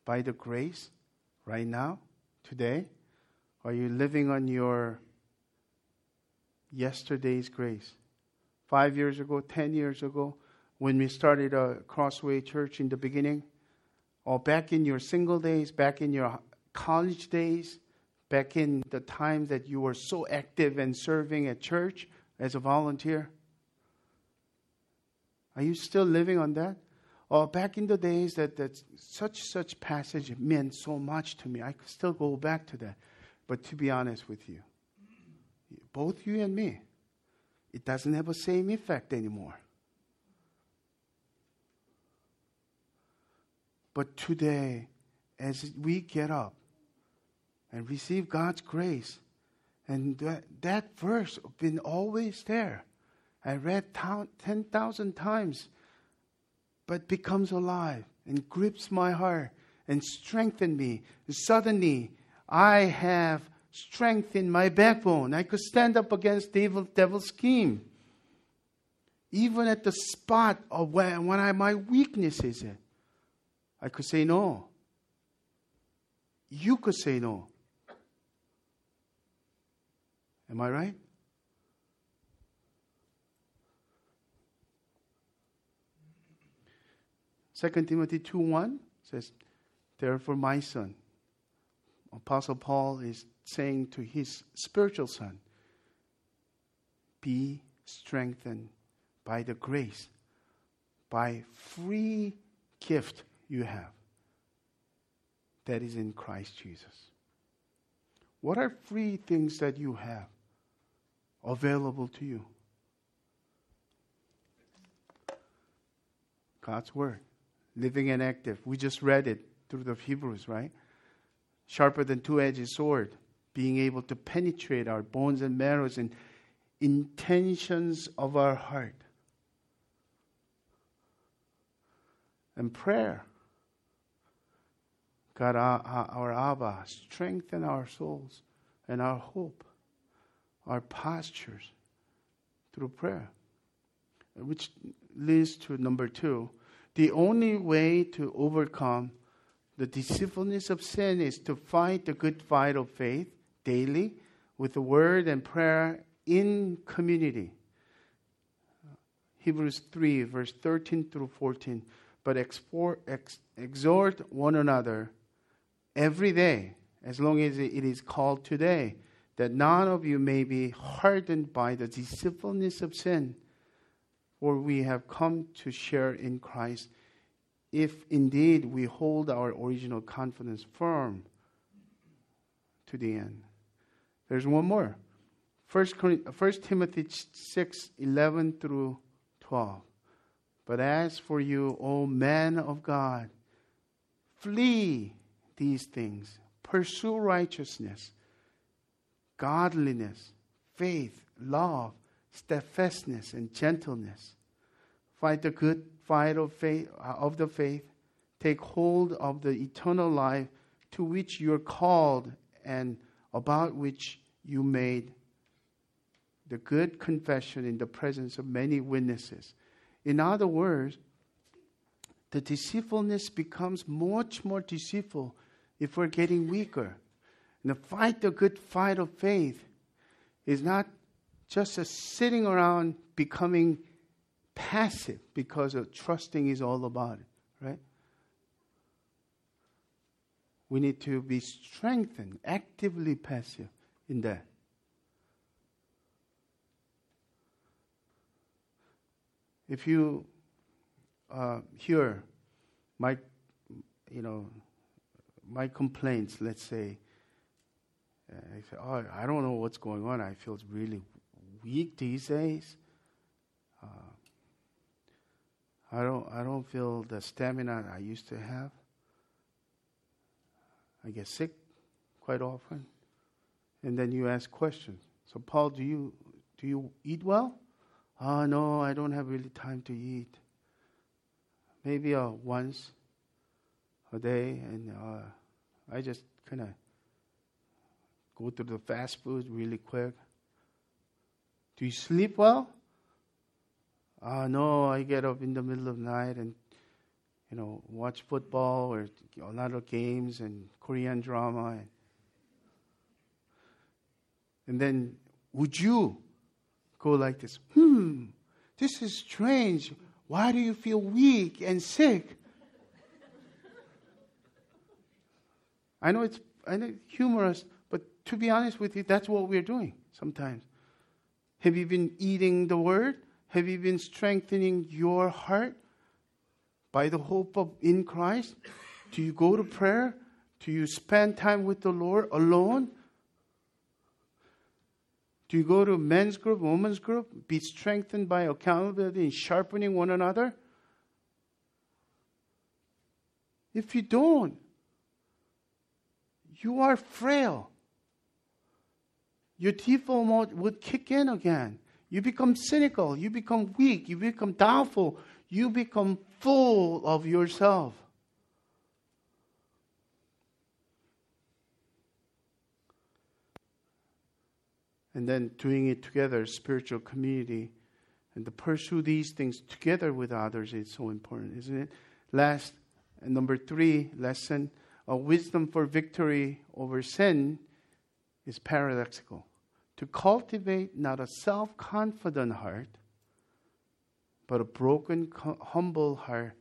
S1: by the grace right now, today? Are you living on your yesterday's grace? Five years ago, ten years ago, when we started a Crossway Church in the beginning, or back in your single days, back in your college days, back in the time that you were so active and serving at church as a volunteer? Are you still living on that? Oh, back in the days that, that such such passage meant so much to me. I could still go back to that. But to be honest with you, both you and me, it doesn't have the same effect anymore. But today, as we get up and receive God's grace, and that, that verse been always there. I read 10,000 times, but becomes alive and grips my heart and strengthen me. Suddenly, I have strength in my backbone. I could stand up against devil, devil's scheme. Even at the spot of when, when I, my weakness is I could say no. You could say no. Am I right? Second Timothy 2 1 says, Therefore, my son, Apostle Paul is saying to his spiritual son, Be strengthened by the grace, by free gift you have that is in Christ Jesus. What are free things that you have? Available to you. God's Word, living and active. We just read it through the Hebrews, right? Sharper than two edged sword, being able to penetrate our bones and marrows and intentions of our heart. And prayer. God, our, our Abba, strengthen our souls and our hope our postures through prayer. Which leads to number two. The only way to overcome the deceitfulness of sin is to fight the good fight of faith daily with the word and prayer in community. Hebrews 3, verse 13 through 14. But export, ex, exhort one another every day, as long as it is called today that none of you may be hardened by the deceitfulness of sin, for we have come to share in Christ if indeed we hold our original confidence firm to the end. There's one more. 1 uh, Timothy 6 11 through 12. But as for you, O man of God, flee these things, pursue righteousness godliness, faith, love, steadfastness, and gentleness. Fight the good fight of faith uh, of the faith. Take hold of the eternal life to which you are called and about which you made the good confession in the presence of many witnesses. In other words, the deceitfulness becomes much more deceitful if we're getting weaker. The fight the good fight of faith is not just a sitting around becoming passive because of trusting is all about it, right? We need to be strengthened, actively passive in that. If you uh, hear my, you know, my complaints, let's say, I said, oh, I don't know what's going on. I feel really weak these days. Uh, I don't, I don't feel the stamina I used to have. I get sick quite often. And then you ask questions. So, Paul, do you, do you eat well? Oh, no, I don't have really time to eat. Maybe uh, once a day, and uh, I just kind of Go to the fast food really quick. Do you sleep well? Ah, uh, no, I get up in the middle of the night and, you know, watch football or a lot of games and Korean drama. And, and then, would you go like this? Hmm, this is strange. Why do you feel weak and sick? I know it's I know humorous, to be honest with you, that's what we're doing sometimes. Have you been eating the word? Have you been strengthening your heart by the hope of in Christ? Do you go to prayer? Do you spend time with the Lord alone? Do you go to men's group, women's group? Be strengthened by accountability and sharpening one another? If you don't, you are frail. Your default mode would kick in again. You become cynical. You become weak. You become doubtful. You become full of yourself. And then doing it together, spiritual community, and to pursue these things together with others is so important, isn't it? Last, number three lesson a wisdom for victory over sin is paradoxical. To cultivate not a self confident heart, but a broken, humble heart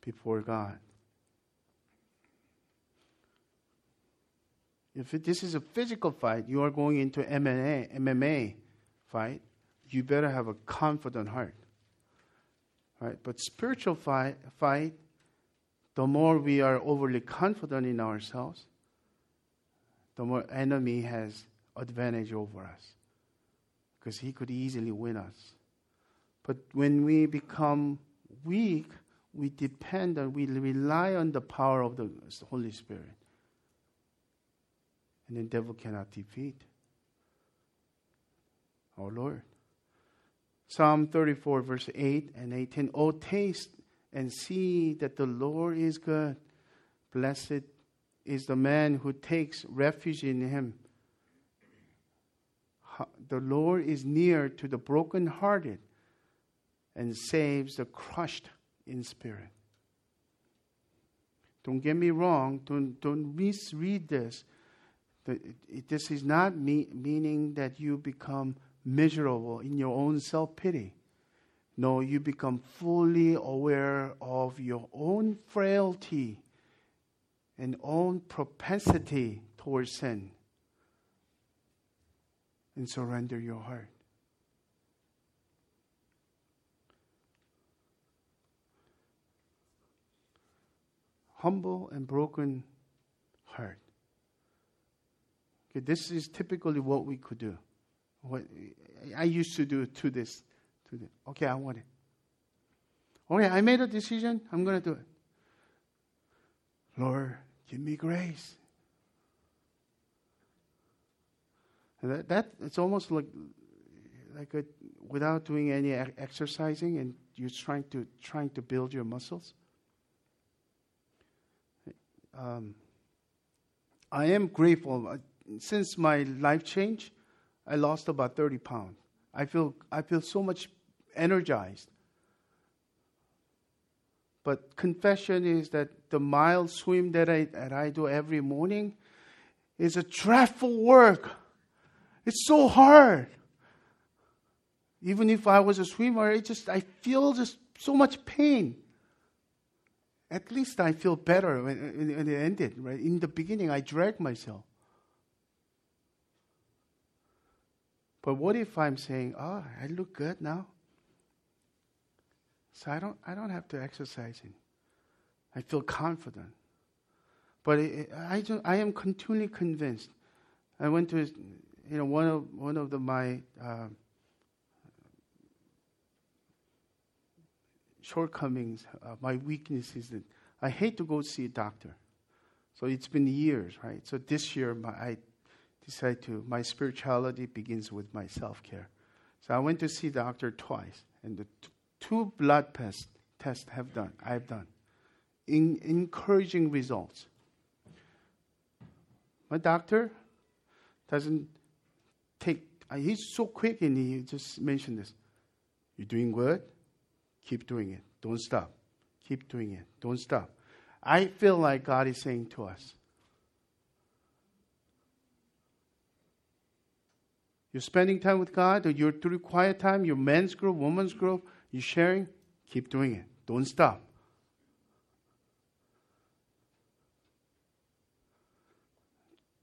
S1: before God. If this is a physical fight, you are going into MMA, MMA fight, you better have a confident heart. Right? But spiritual fight, fight the more we are overly confident in ourselves, the more enemy has advantage over us because he could easily win us. But when we become weak, we depend on, we rely on the power of the Holy Spirit. And the devil cannot defeat our Lord. Psalm 34, verse 8 and 18. Oh, taste and see that the Lord is good. Blessed is the man who takes refuge in him. The Lord is near to the brokenhearted and saves the crushed in spirit. Don't get me wrong, don't, don't misread this. This is not me, meaning that you become miserable in your own self pity. No, you become fully aware of your own frailty and own propensity towards sin and surrender your heart. Humble and broken heart. Okay, this is typically what we could do. What I used to do to this to them. Okay, I want it. Okay, I made a decision. I'm going to do it. Lord, give me grace. And that, that it's almost like like a, without doing any exercising and you're trying to trying to build your muscles. Um, I am grateful. Since my life change, I lost about 30 pounds. I feel I feel so much energized. But confession is that the mile swim that I, that I do every morning is a dreadful work. It's so hard. Even if I was a swimmer, it just I feel just so much pain. At least I feel better when, when it ended. Right in the beginning, I dragged myself. But what if I'm saying, "Oh, I look good now"? So I don't, I don't have to exercise it. I feel confident. But it, I, just, I am continually convinced. I went to, you know, one of, one of the, my uh, shortcomings, uh, my weaknesses that I hate to go see a doctor. So it's been years, right? So this year my, I decided to, my spirituality begins with my self care. So I went to see the doctor twice, and the t- two blood tests test have done. I've done, in, encouraging results. My doctor doesn't take. Uh, he's so quick, and he just mentioned this. You're doing good. Keep doing it. Don't stop. Keep doing it. Don't stop. I feel like God is saying to us, You're spending time with God, or you're through quiet time, your men's group, women's group, you're sharing, keep doing it. Don't stop.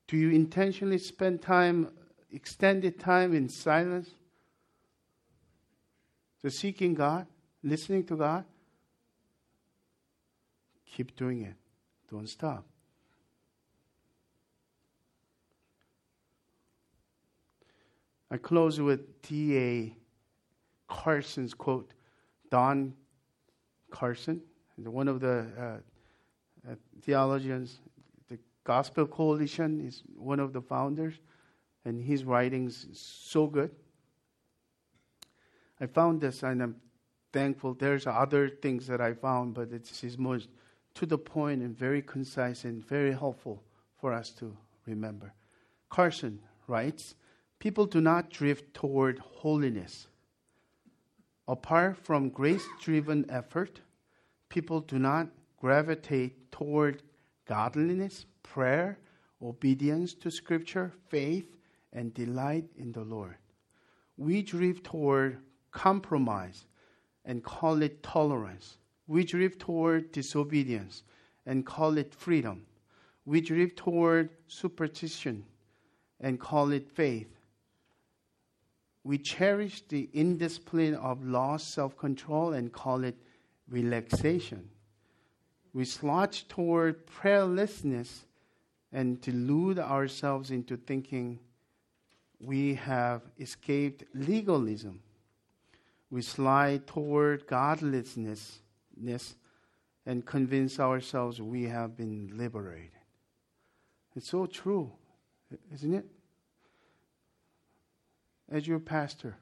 S1: Do you intentionally spend time, extended time in silence? To seeking God, listening to God? Keep doing it. Don't stop. I close with D.A. Carson's quote. Don Carson, one of the uh, uh, theologians, the Gospel Coalition is one of the founders, and his writings so good. I found this, and I'm thankful. There's other things that I found, but it's, it's most to the point and very concise and very helpful for us to remember. Carson writes People do not drift toward holiness. Apart from grace driven effort, people do not gravitate toward godliness, prayer, obedience to Scripture, faith, and delight in the Lord. We drift toward compromise and call it tolerance. We drift toward disobedience and call it freedom. We drift toward superstition and call it faith. We cherish the indiscipline of lost self control and call it relaxation. We slouch toward prayerlessness and delude ourselves into thinking we have escaped legalism we slide toward godlessness and convince ourselves we have been liberated. It's so true, isn't it? As your pastor,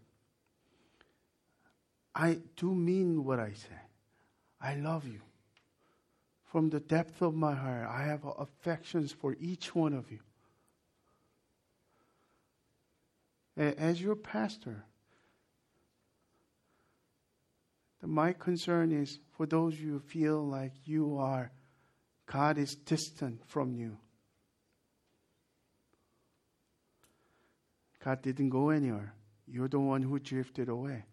S1: I do mean what I say. I love you. From the depth of my heart, I have affections for each one of you. As your pastor, my concern is for those you feel like you are, God is distant from you. God didn't go anywhere. You're the one who drifted away.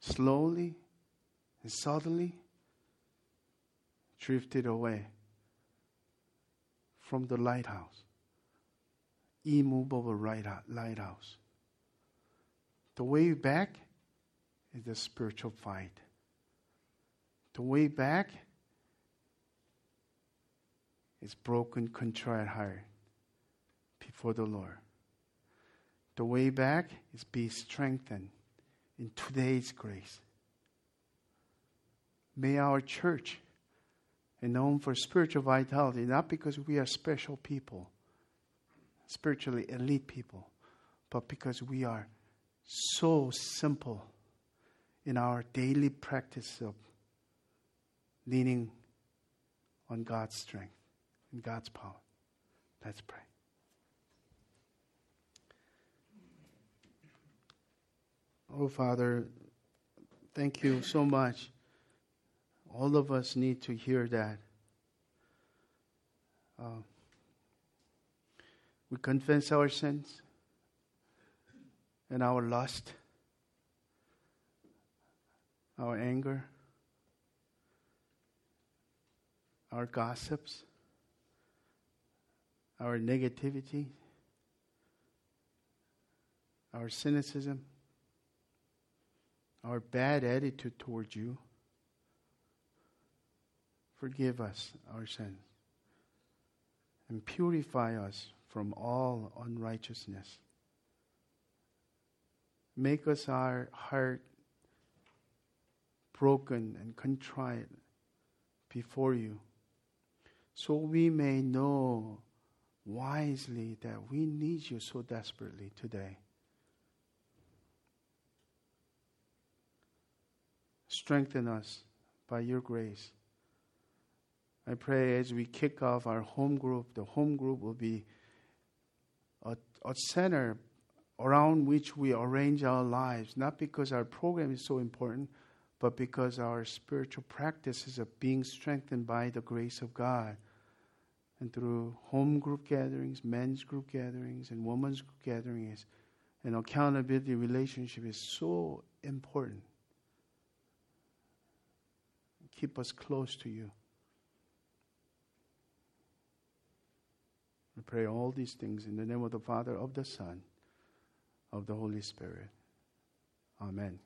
S1: Slowly and suddenly, drifted away from the lighthouse, immovable lighthouse. The way back is the spiritual fight. The way back is broken, contrite heart before the Lord. The way back is be strengthened in today's grace. May our church be known for spiritual vitality, not because we are special people, spiritually elite people, but because we are so simple in our daily practice of leaning on God's strength and God's power. Let's pray. Oh, Father, thank you so much. All of us need to hear that. Uh, we confess our sins and our lust, our anger, our gossips, our negativity, our cynicism, our bad attitude towards you. Forgive us our sins and purify us from all unrighteousness. Make us our heart broken and contrite before you so we may know wisely that we need you so desperately today. Strengthen us by your grace. I pray as we kick off our home group, the home group will be a, a center around which we arrange our lives, not because our program is so important, but because our spiritual practices are being strengthened by the grace of God. And through home group gatherings, men's group gatherings, and women's group gatherings, an accountability relationship is so important. Keep us close to you. We pray all these things in the name of the Father, of the Son, of the Holy Spirit. Amen.